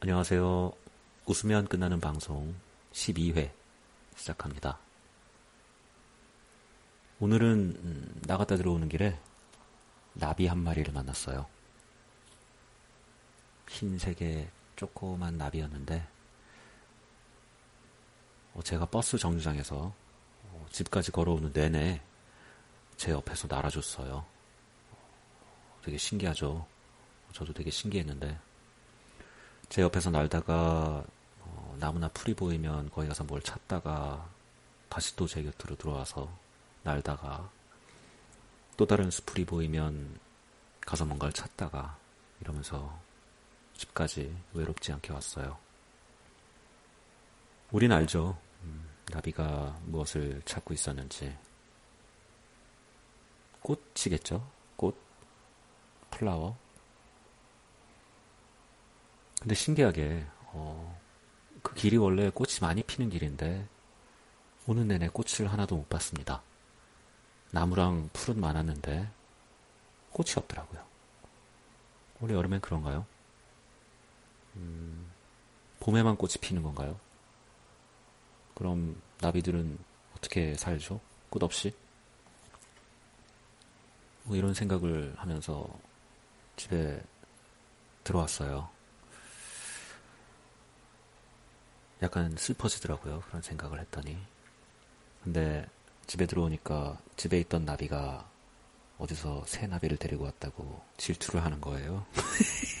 안녕하세요. 웃으면 끝나는 방송 12회 시작합니다. 오늘은 음, 나갔다 들어오는 길에 나비 한 마리를 만났어요. 흰색의 조그만 나비였는데 어, 제가 버스 정류장에서 어, 집까지 걸어오는 내내 제 옆에서 날아줬어요. 되게 신기하죠. 저도 되게 신기했는데 제 옆에서 날다가 어, 나무나 풀이 보이면 거기 가서 뭘 찾다가 다시 또 제 곁으로 들어와서 날다가 또 다른 수풀이 보이면 가서 뭔가를 찾다가 이러면서 집까지 외롭지 않게 왔어요. 우린 알죠. 음, 나비가 무엇을 찾고 있었는지. 꽃이겠죠? 꽃? 플라워? 근데 신기하게 어, 그 길이 원래 꽃이 많이 피는 길인데 오는 내내 꽃을 하나도 못 봤습니다. 나무랑 풀은 많았는데 꽃이 없더라고요. 원래 여름엔 그런가요? 음, 봄에만 꽃이 피는 건가요? 그럼 나비들은 어떻게 살죠? 꽃 없이? 뭐 이런 생각을 하면서 집에 들어왔어요. 약간 슬퍼지더라고요. 그런 생각을 했더니. 근데 집에 들어오니까 집에 있던 나비가 어디서 새 나비를 데리고 왔다고 질투를 하는 거예요.